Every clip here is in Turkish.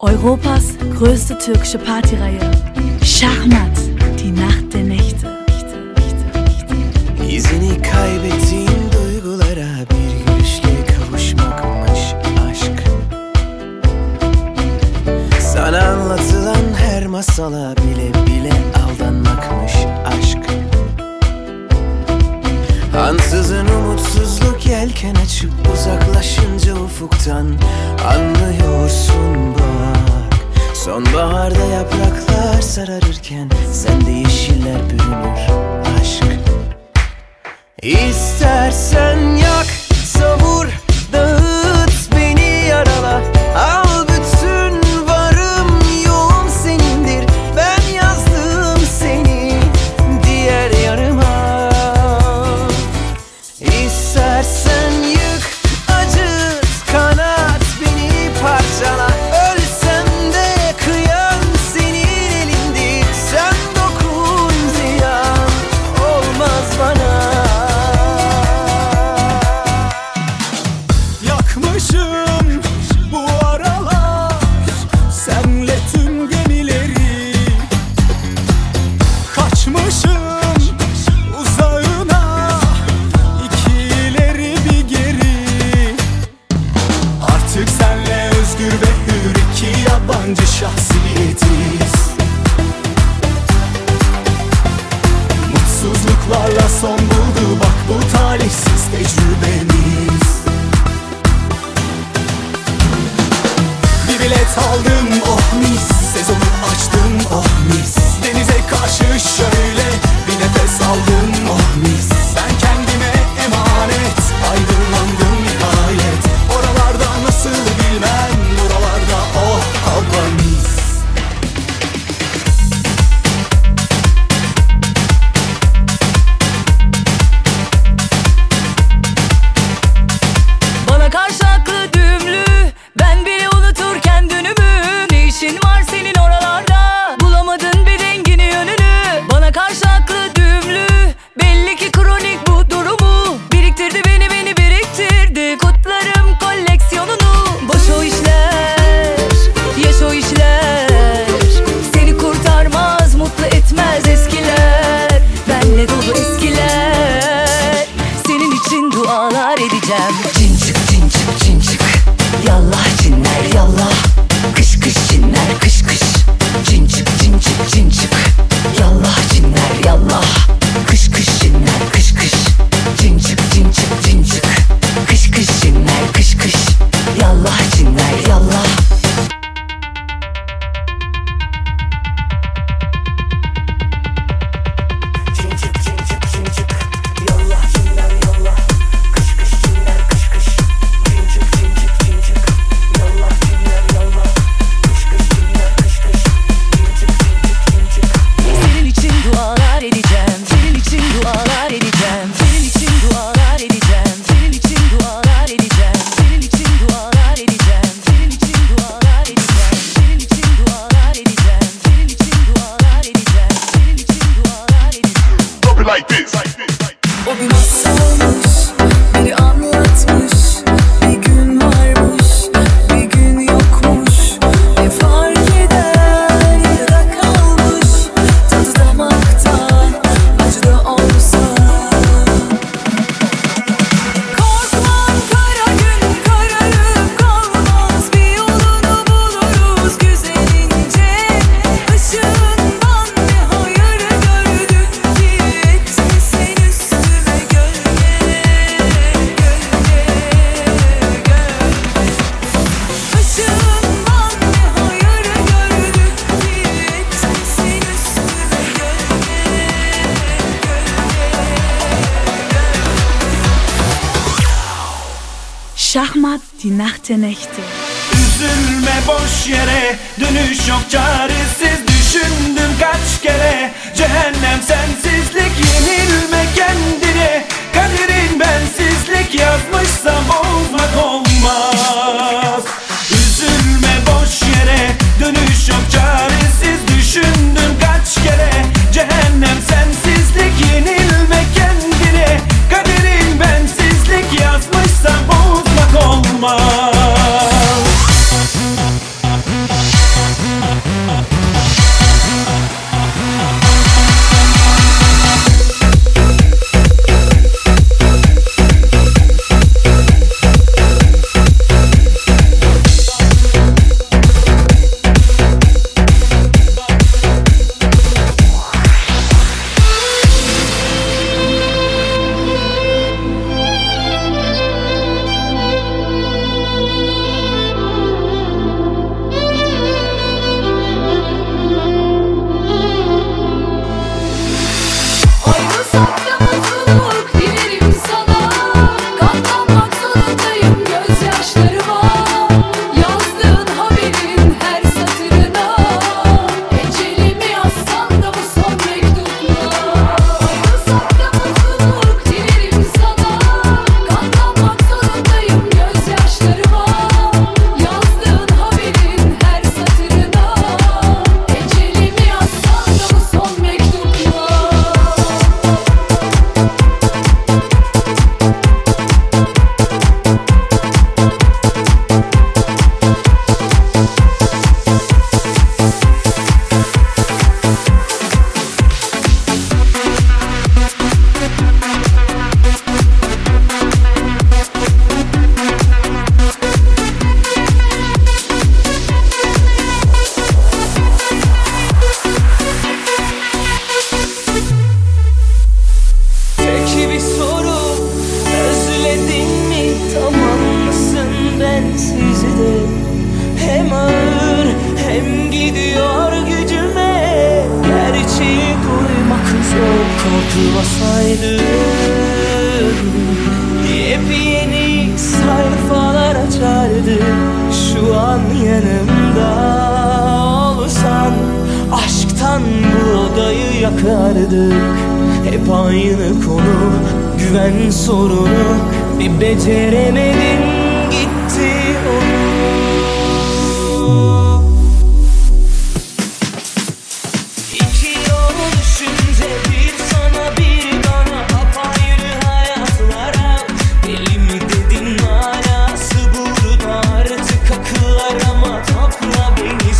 Europas größte türkische Partyreihe. Şahmat, die Nacht der Nächte. İzini kaybettiğim duygulara bir gülüşle kavuşmakmış aşk. Sana anlatılan her masala bile bile aldanmakmış aşk. Ansızın umutsuzluk yelken açıp uzaklaşınca ufuktan anlıyorsun Sonbaharda yapraklar sararırken Sende yeşiller bürünür aşk. İz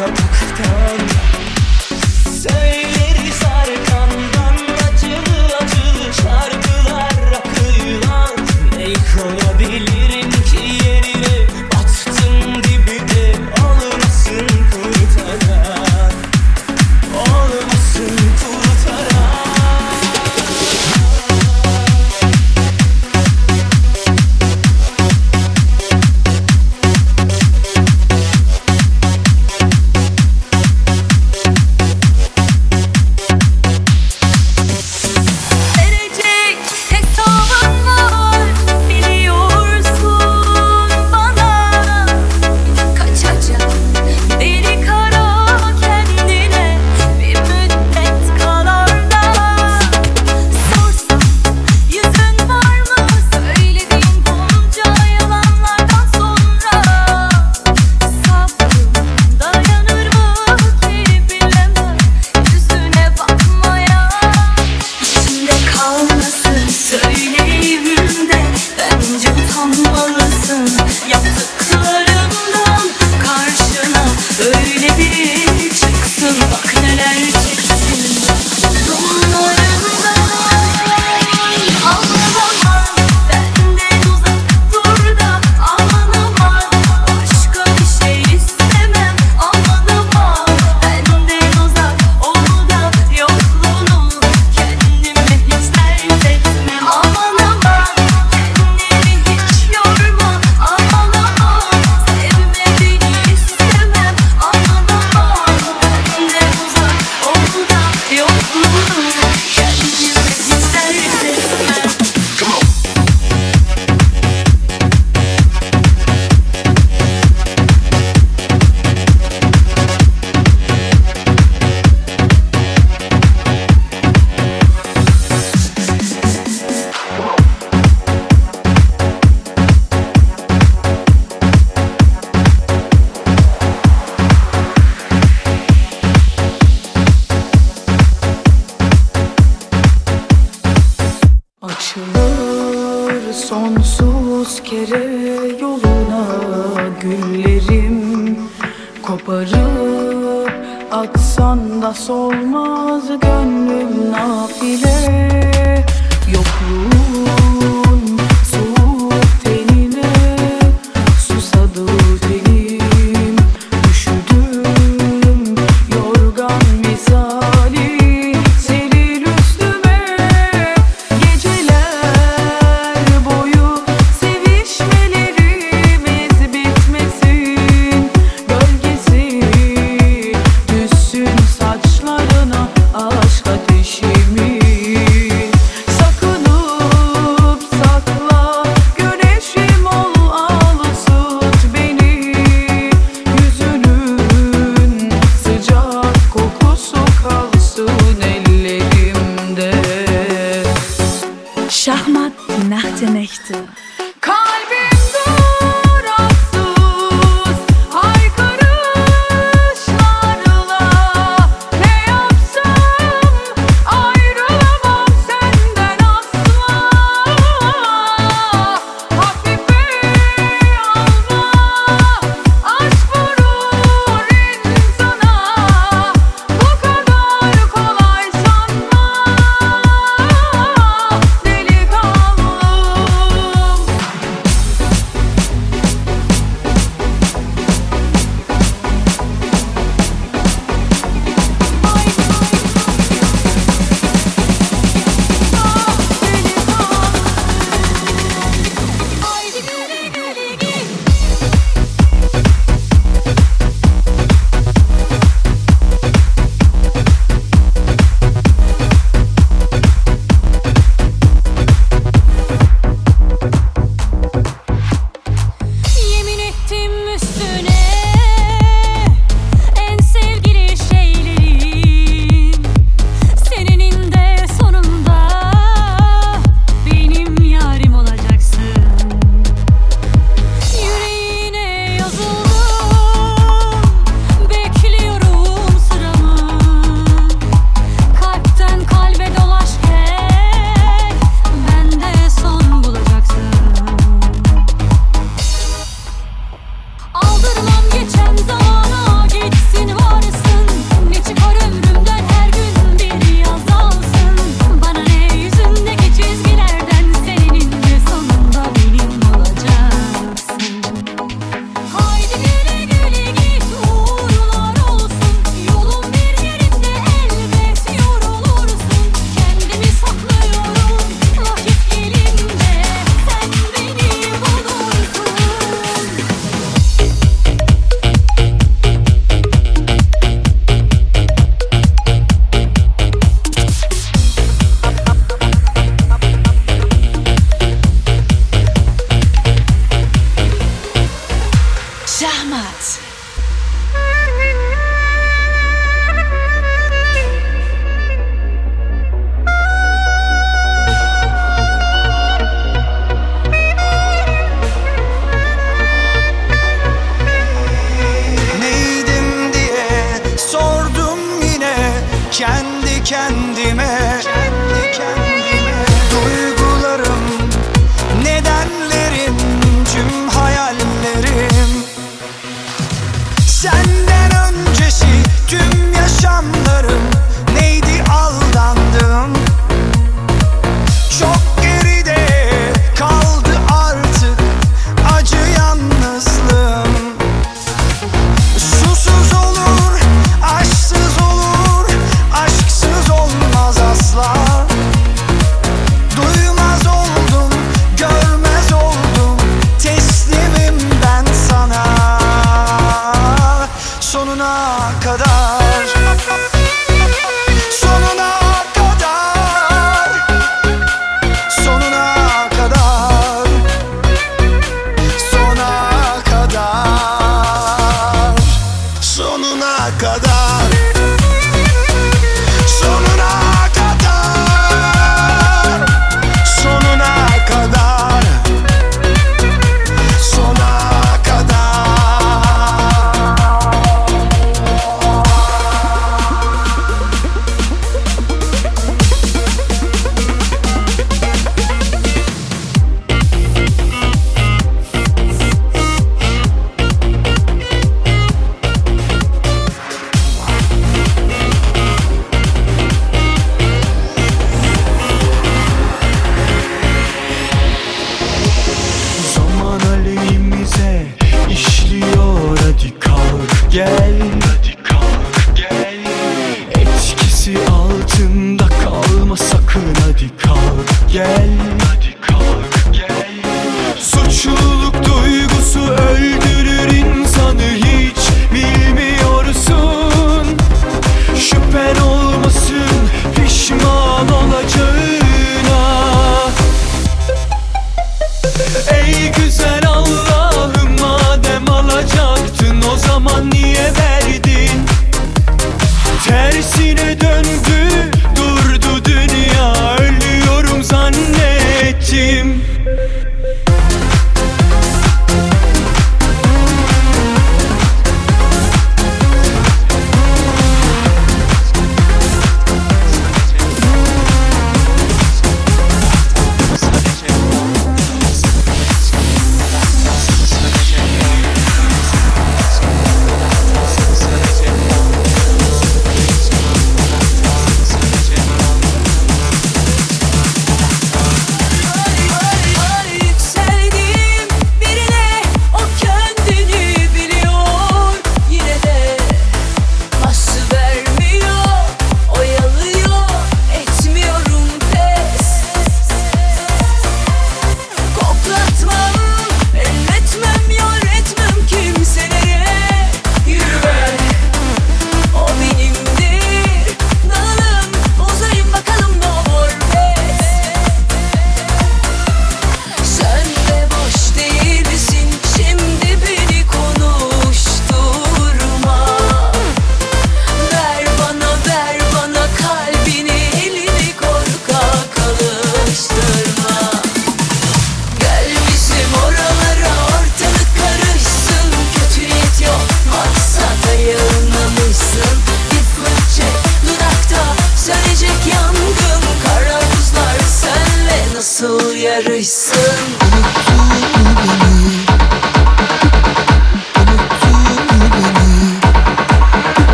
ça pour Koparıp atsan da solmaz gönlüm nafile. Yokluğun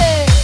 Yeah.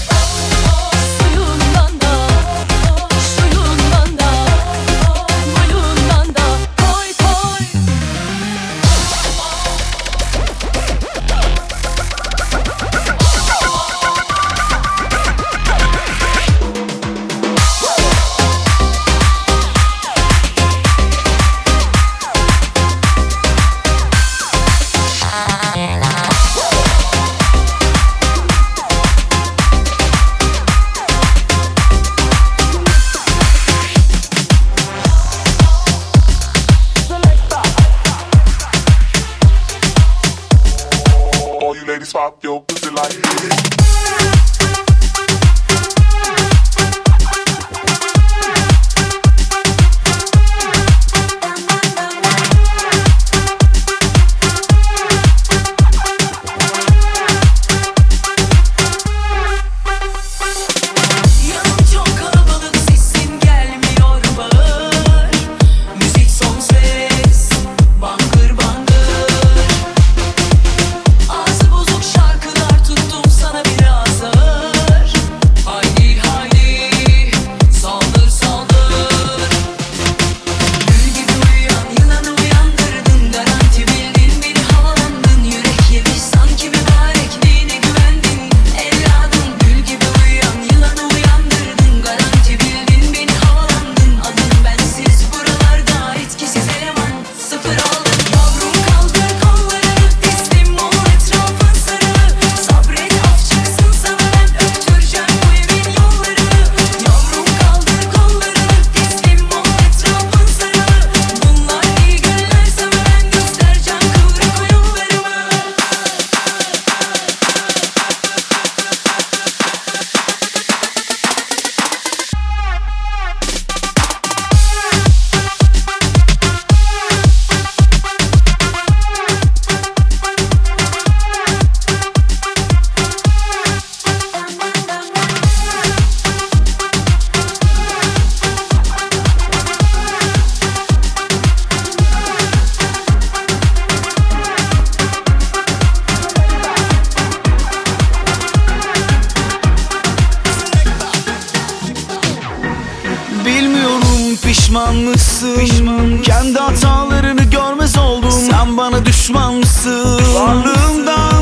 pişman mısın? Kendi hatalarını görmez oldum Sen bana düşman mısın? Varlığımdan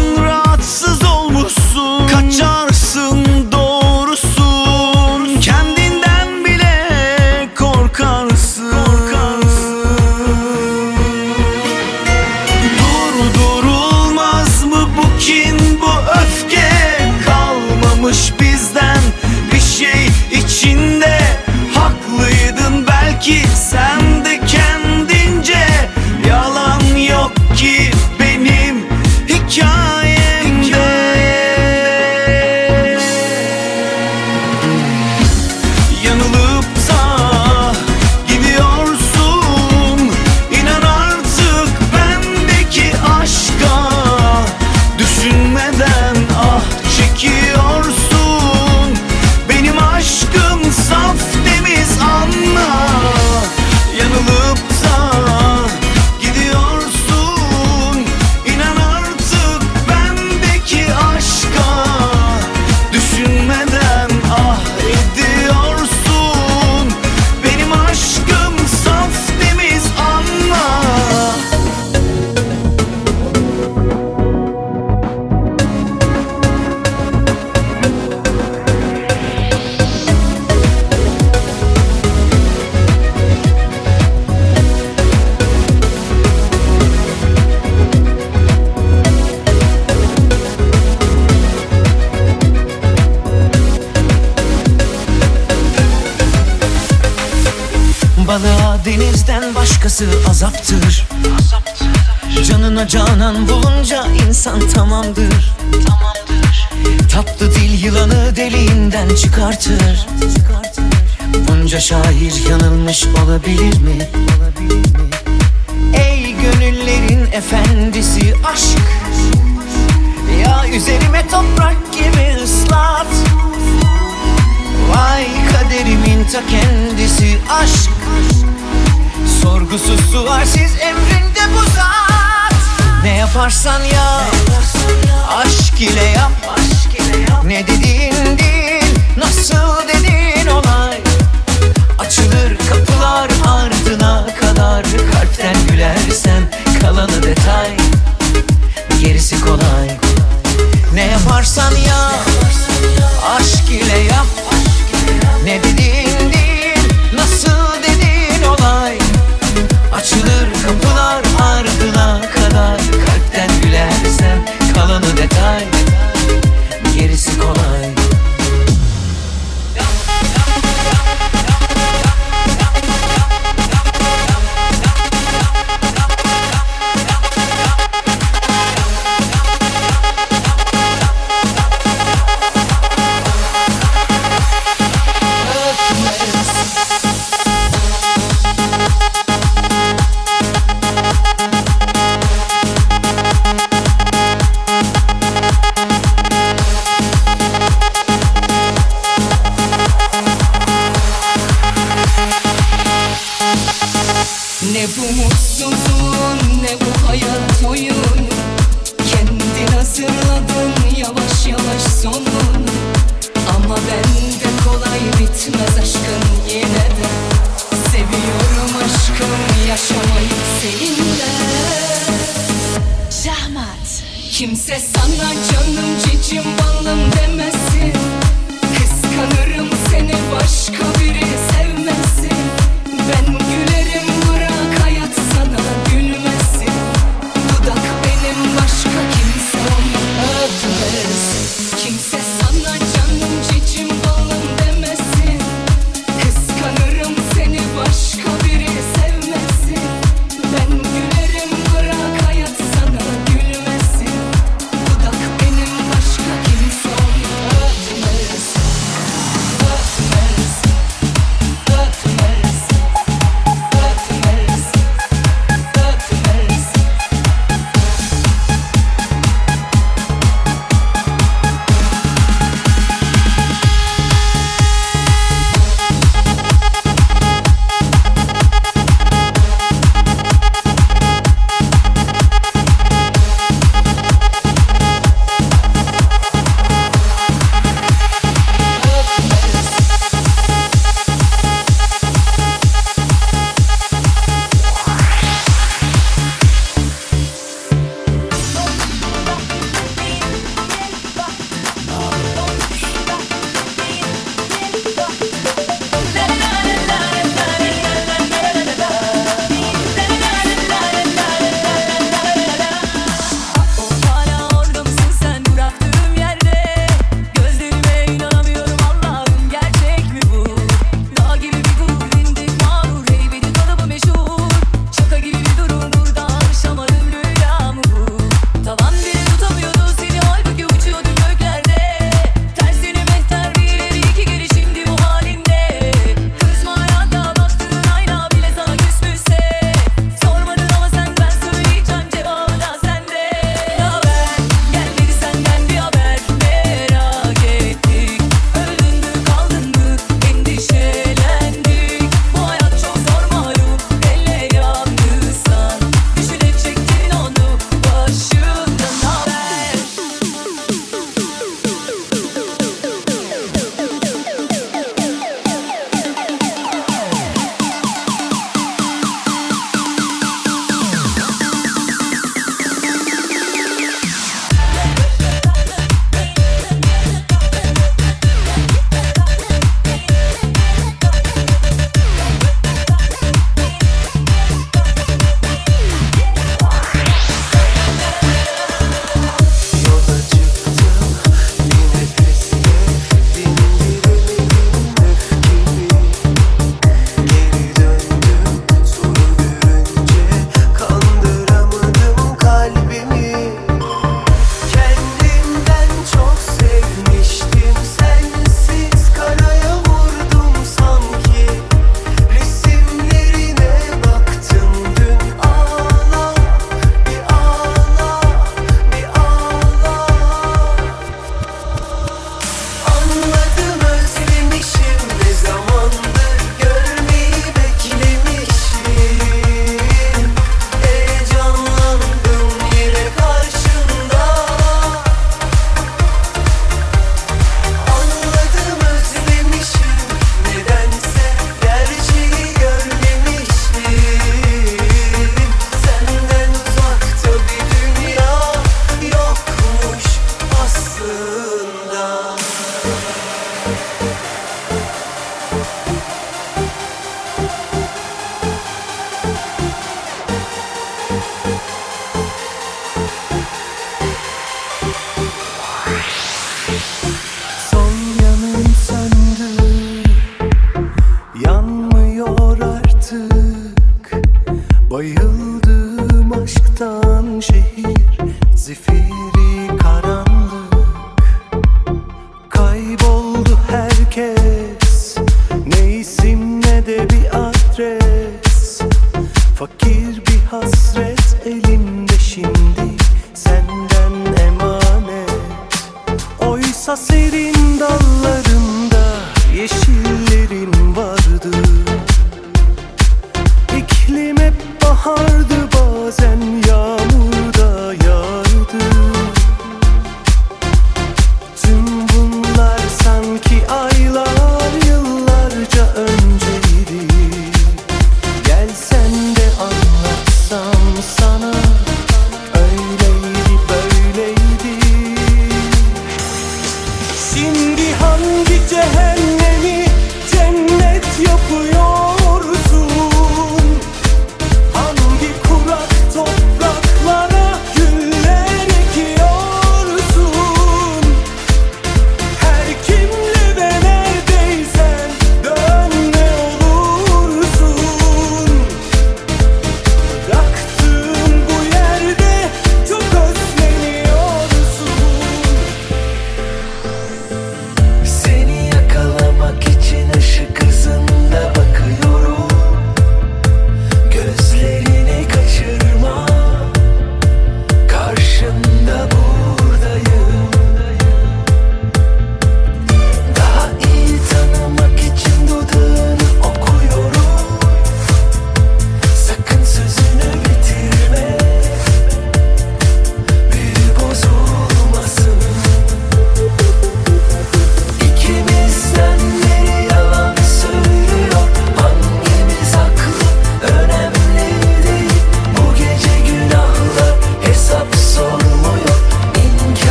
sen güler.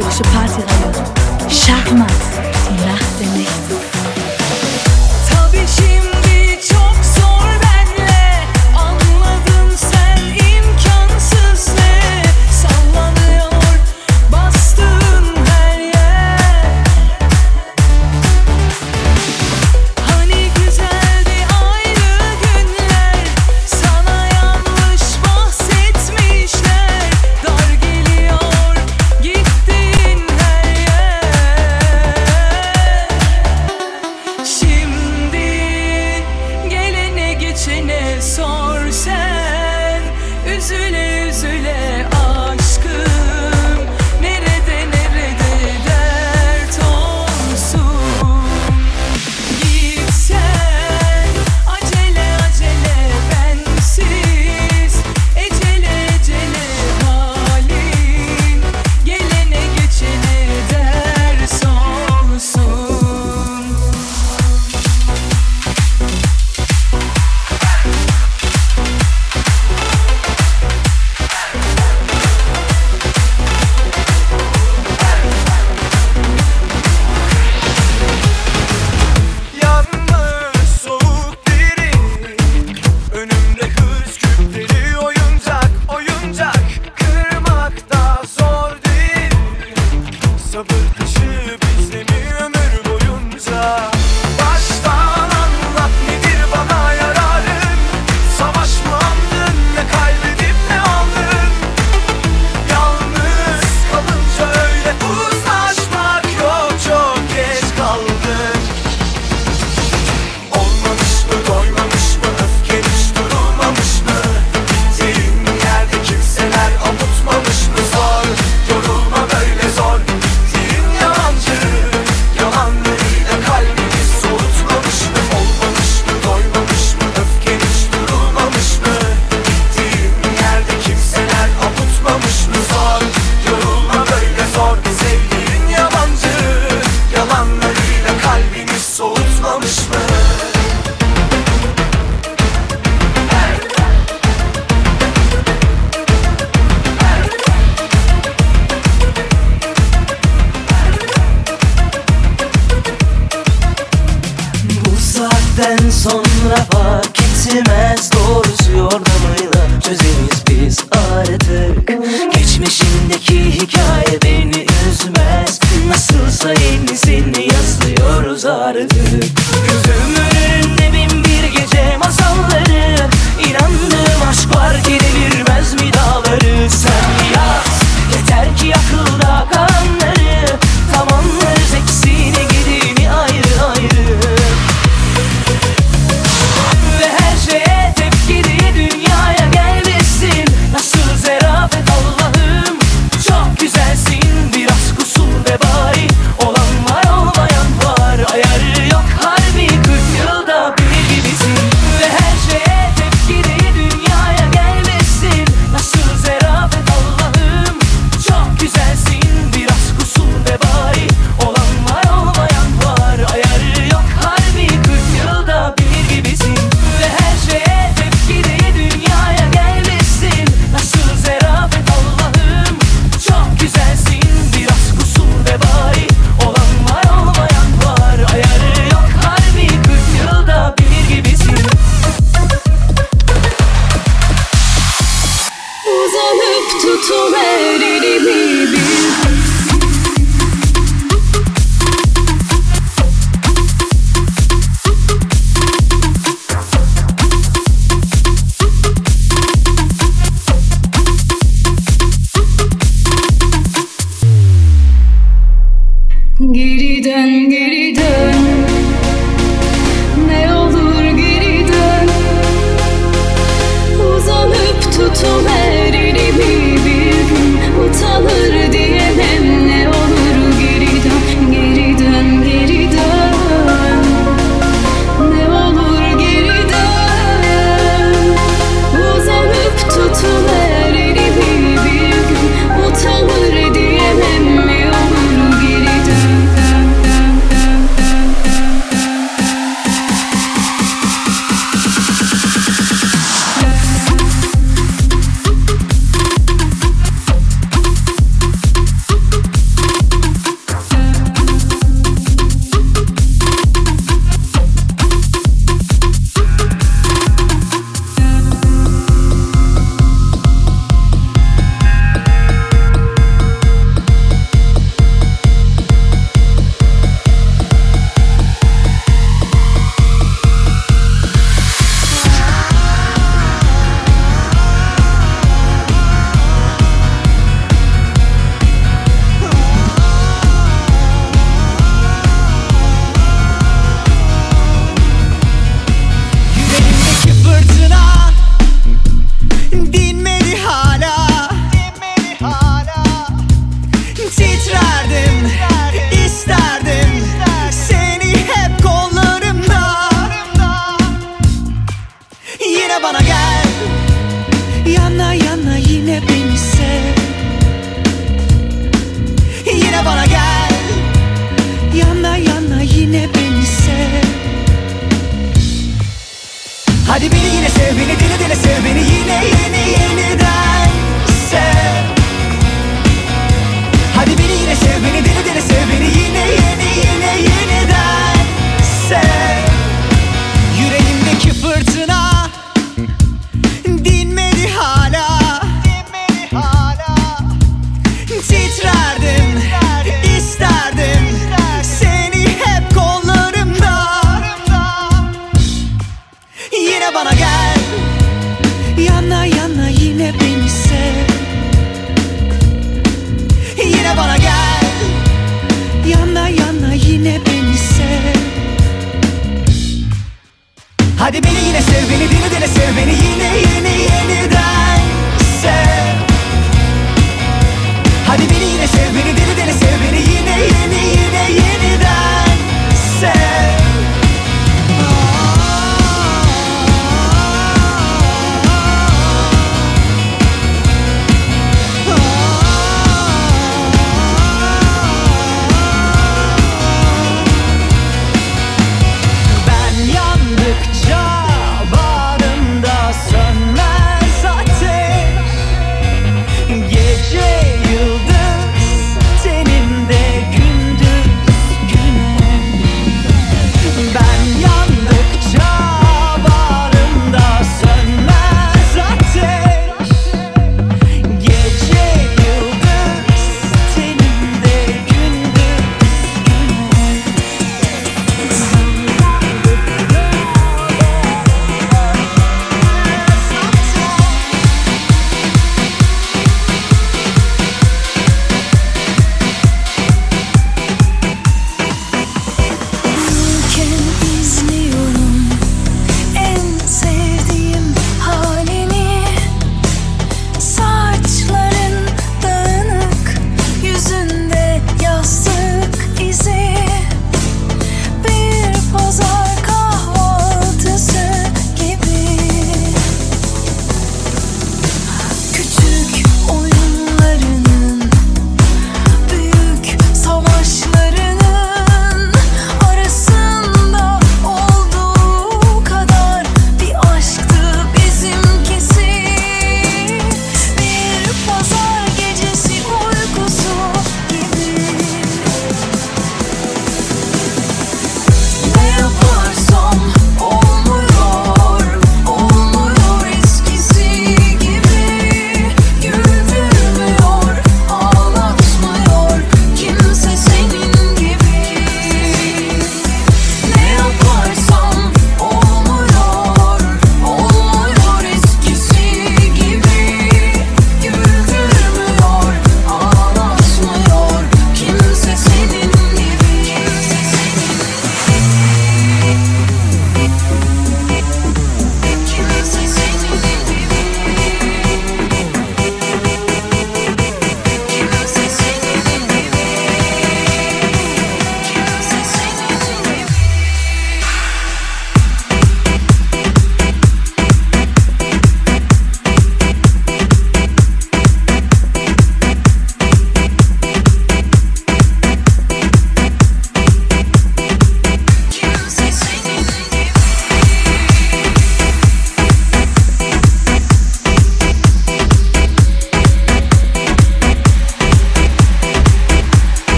Türkische Partyreihe.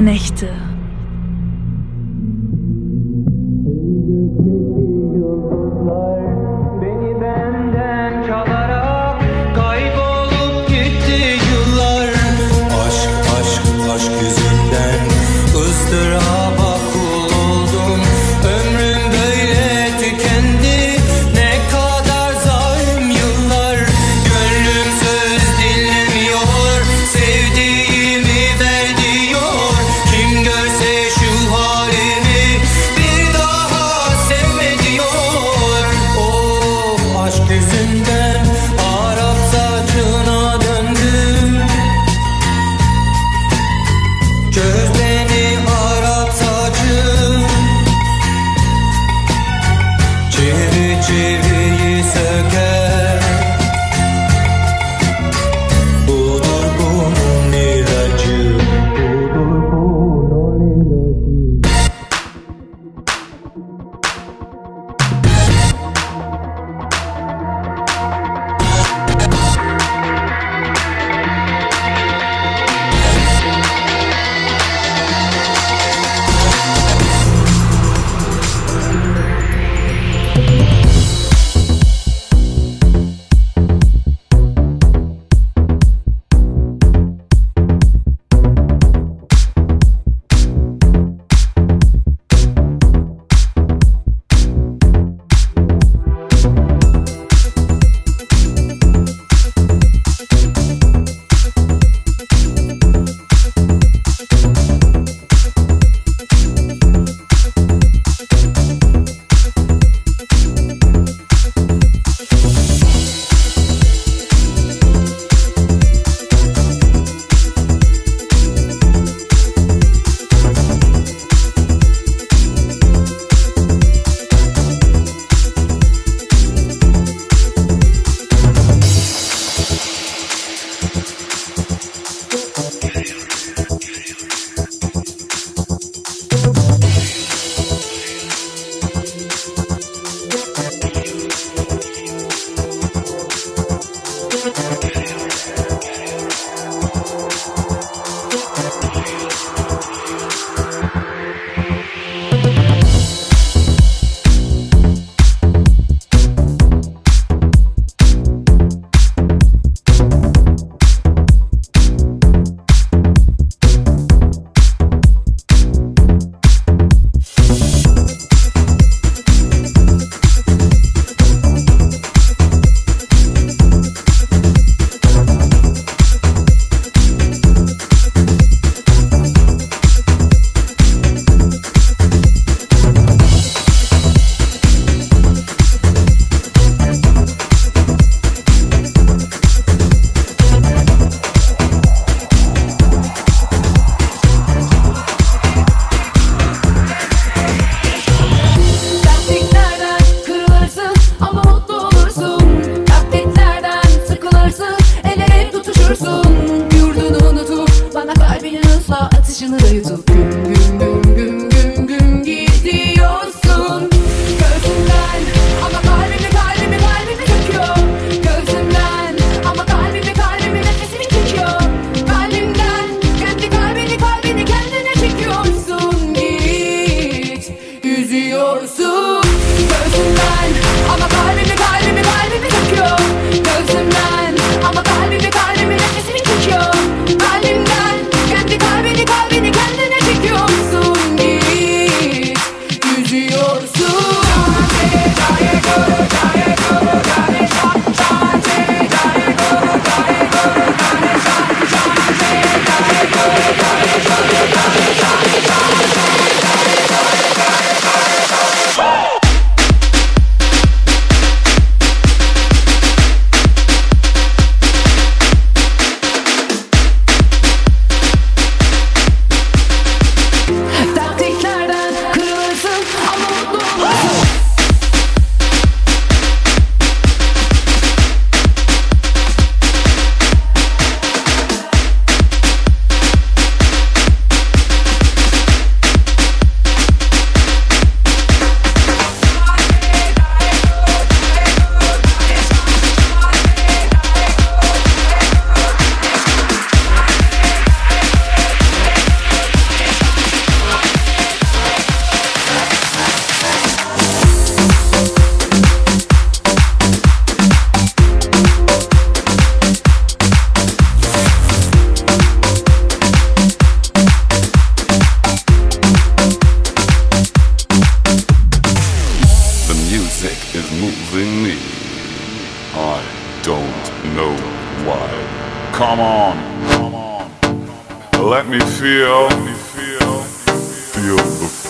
Nächte.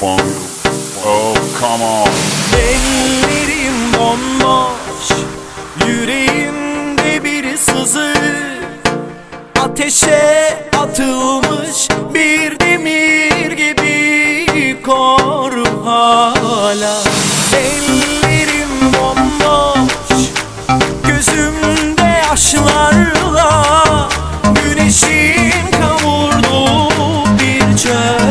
funk. Oh come on. Ellerim bomboş, yüreğimde bir sızı. Ateşe atılmış bir demir gibi kor hala. Ellerim bomboş, gözümde yaşlarla güneşin kavurduğu bir çöl.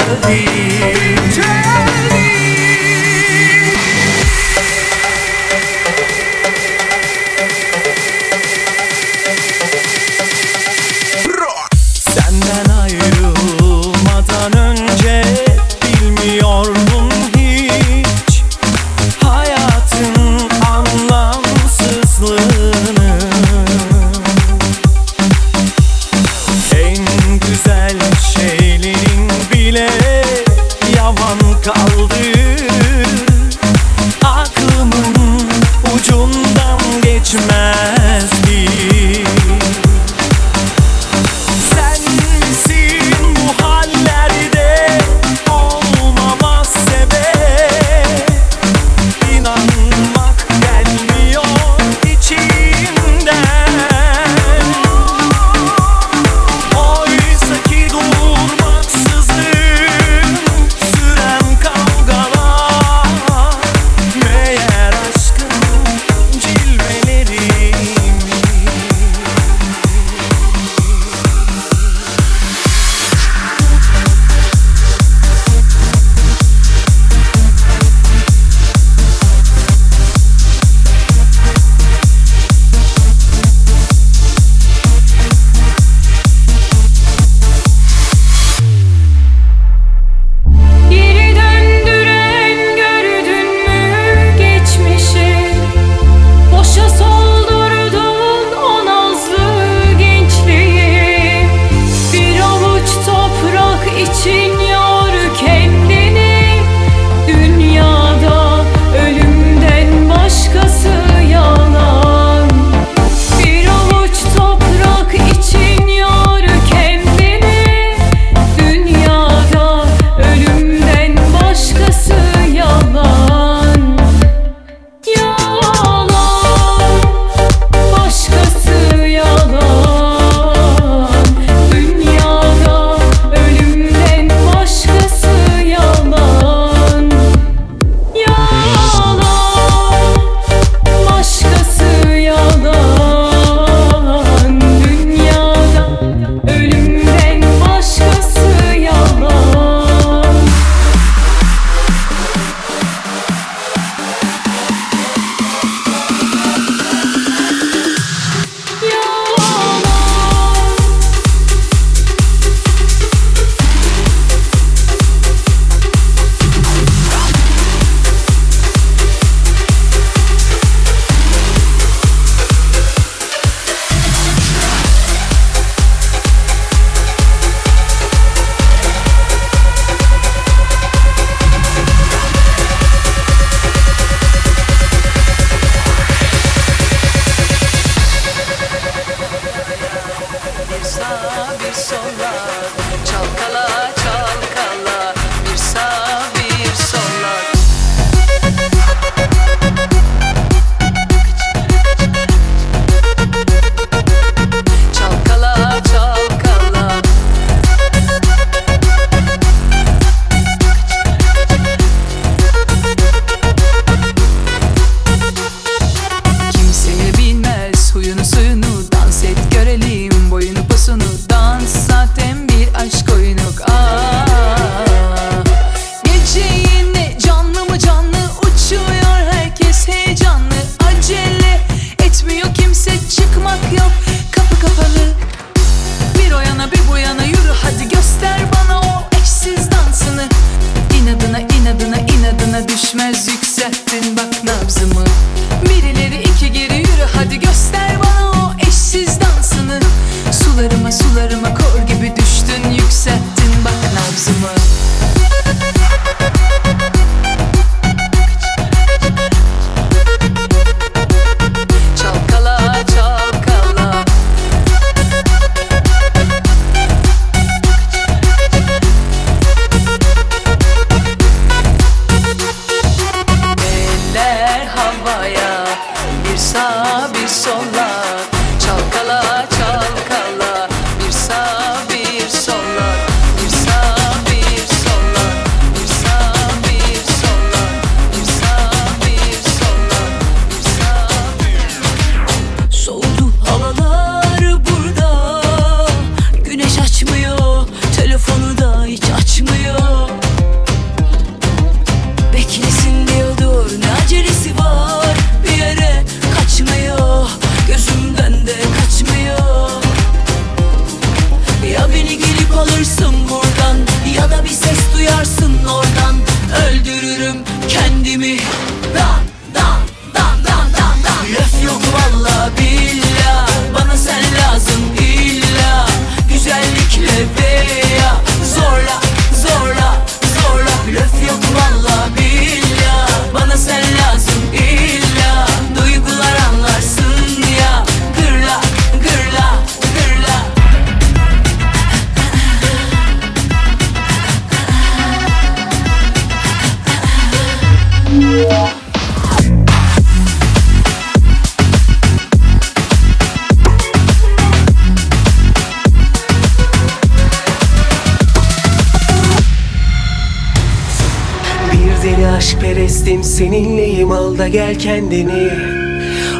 Gel kendini.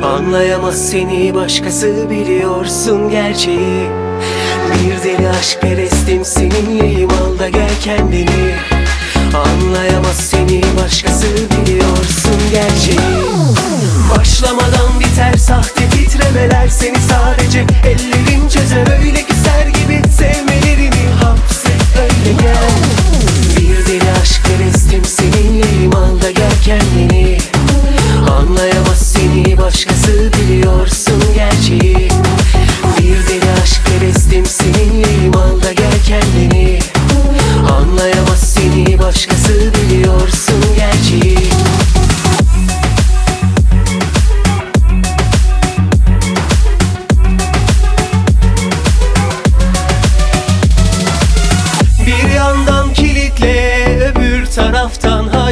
Anlayamaz seni başkası biliyorsun gerçeği. Bir deli aşk perestim seninleyim al da gel kendini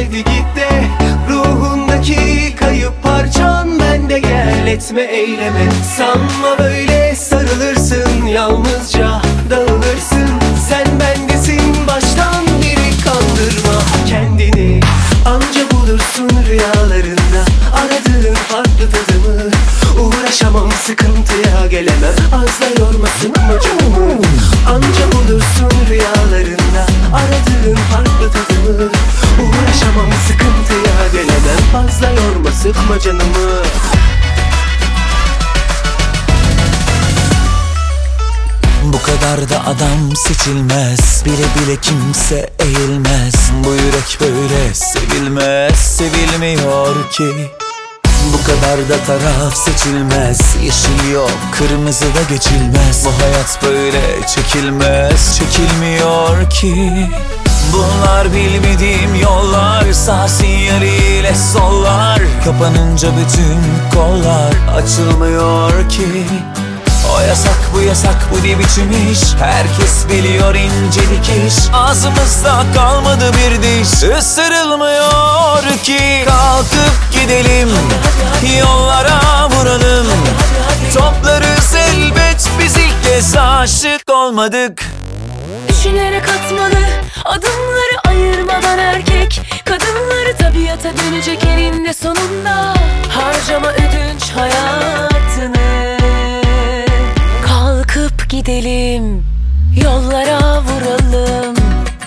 haydi git de Ruhundaki kayıp parçan bende gel etme eyleme. Sanma böyle sarılırsın yalnızca dağılırsın. Sen bendesin baştan biri kandırma kendini. Anca bulursun rüyalarında aradığın farklı tadımı. Uğraşamam sıkıntıya gelemem. Azla yorma sıkma canımı Anca bulursun rüyalarında Aradığın farklı tadımı Uğraşamam sıkıntıya gelemem. Fazla yorma sıkma canımı. Bu kadar da adam seçilmez. Bile bile kimse eğilmez. Bu yürek böyle sevilmez Sevilmiyor ki. Bu kadar da taraf seçilmez. Yeşil yok, kırmızı da geçilmez. Bu hayat böyle çekilmez Çekilmiyor ki Bunlar bilmediğim yollar Sağ sinyaliyle sollar. Kapanınca bütün kollar Açılmıyor ki. O yasak bu yasak bu ne biçim iş? Herkes biliyor incelik iş. Ağzımızda kalmadı bir diş. Isırılmıyor ki. Kalkıp gidelim Yollara vuralım. Toplarız elbet Biz ilk kez aşık olmadık Düşünerek atmalı Adımları ayırmadan erkek. Kadınları tabiata dönecek eninde sonunda. Harcama ödünç hayatını. Kalkıp gidelim Yollara vuralım.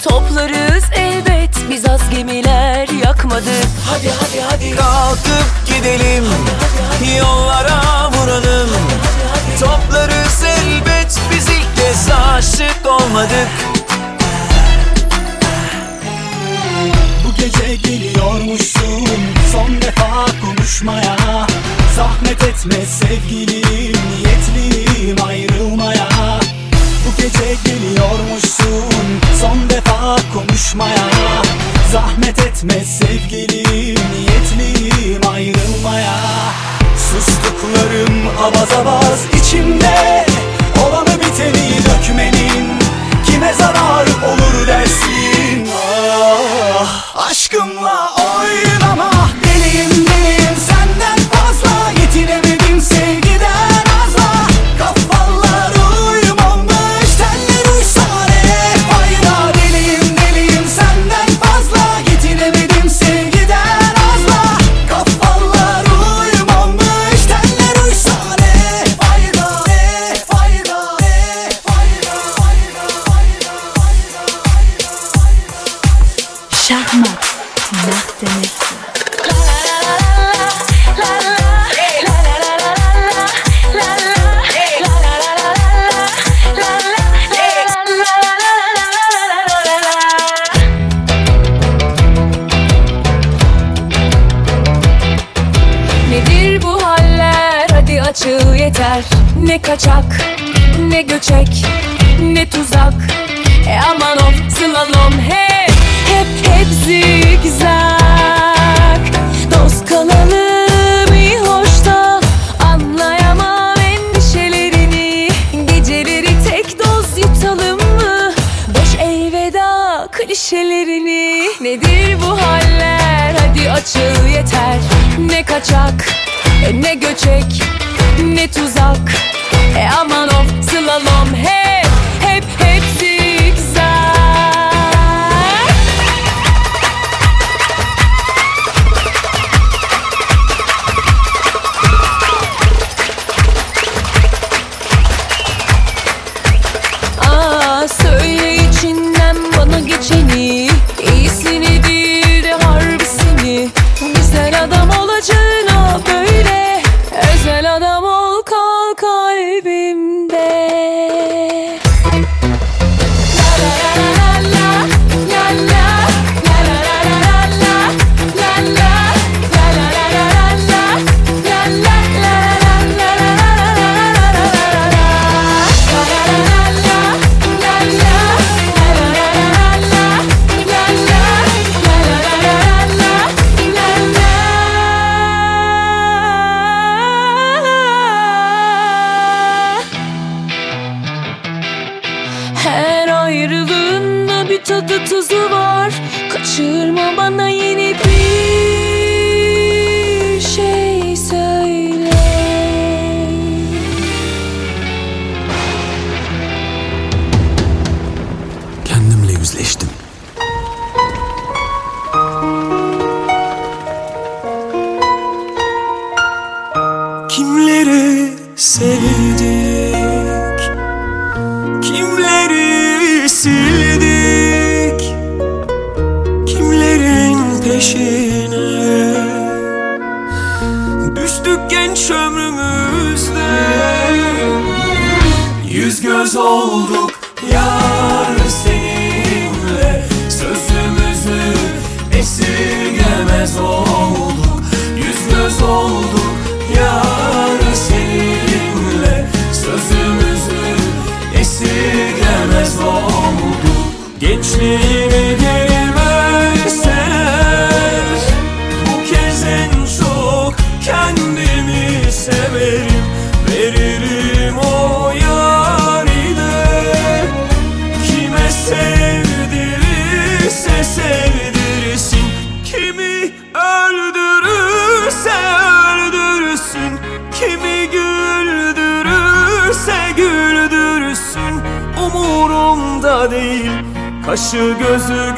Toplarız elbet Biz az gemiler yakmadık. Hadi hadi hadi. Kalkıp gidelim Yollara vuralım. Toplarız elbet Biz ilk kez aşık olmadık. Bu gece geliyormuşsun son defa konuşmaya. Zahmet etme sevgilim niyetliyim ayrılmaya. Bu gece geliyormuşsun son defa konuşmaya. Zahmet etme sevgilim niyetliyim ayrılmaya. Sustuklarım avaz avaz içimde biteni dökmenin. Kime zarar olur dersin? Ah, Aşkımla oynama Kaşı gözü